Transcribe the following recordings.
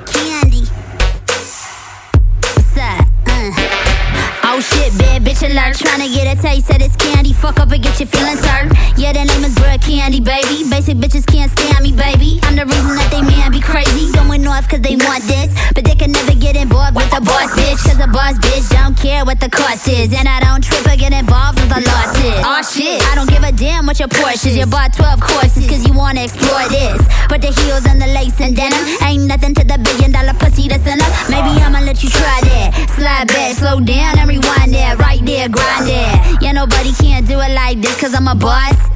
Candy. Uh. Oh shit, bad bitch alert. Tryna get a taste of this candy. Fuck up and get your feelings hurt. Yeah, that name is Brooke Candy, baby. Basic bitches can't stand me, baby. I'm the reason that they man be crazy. Going north cause they want this. But they can never get involved with a boss bitch. Cause a boss bitch don't care what the cost is. And I don't trip or get involved your Porsche is. You bought 12 courses cause you wanna explore this. But the heels and the lace and denim ain't nothing to the billion dollar pussy that's her. Maybe I'ma let you try that. Slide back, slow down and rewind that. Right there, grind that. Yeah, nobody can do it like this cause I'm a boss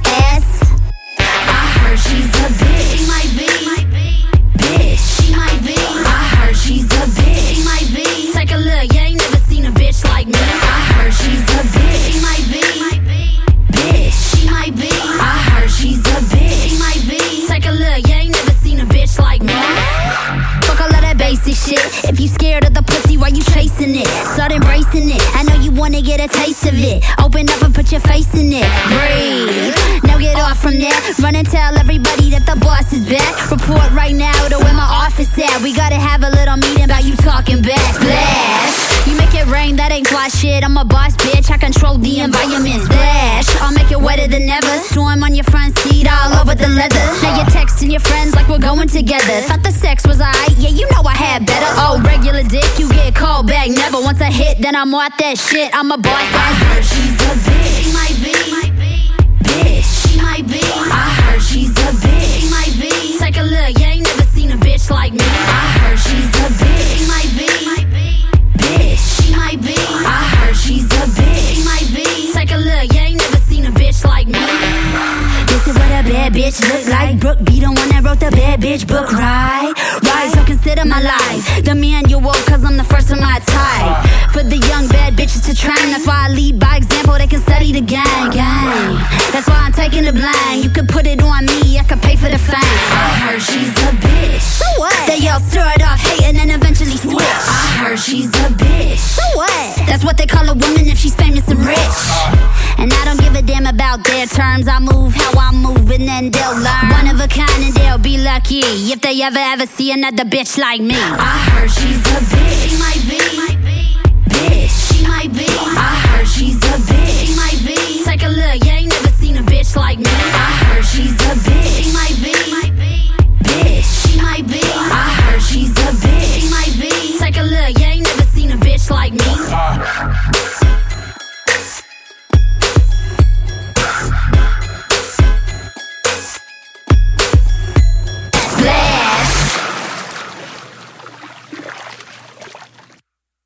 basic shit. If you scared of the pussy, why you chasing it? Start embracing it. I know you wanna get a taste of it. Open up and put your face in it. Breathe. Now get off from there. Run and tell everybody that the boss is back. Report right now to where my office at. We gotta have a little meeting about you talking back. Splash. You make it rain, that ain't fly shit. I'm a boss bitch. I control the environment. Splash. I'll make it wetter than ever. Storm on your front seat, all over the leather. Now you're texting your friends like we're going together. Thought the sex was alright, yeah, you know I had better. Oh, regular dick, you get called back. Never once a hit, then I'm off that shit. I'm a boss. I heard she's a bitch. She might be. Bitch. She might be. I bitch look like. Brooke be the one that wrote the bad bitch book, right? Right, so consider my life the manual, cause I'm the first of my type. For the young bad bitches to train, that's why I lead by example, they can study the gang, gang. That's why I'm taking the blame. You can put it on terms. I move how I move and then they'll learn. One of a kind and they'll be lucky if they ever ever see another bitch like me. I heard she's a bitch. She might be.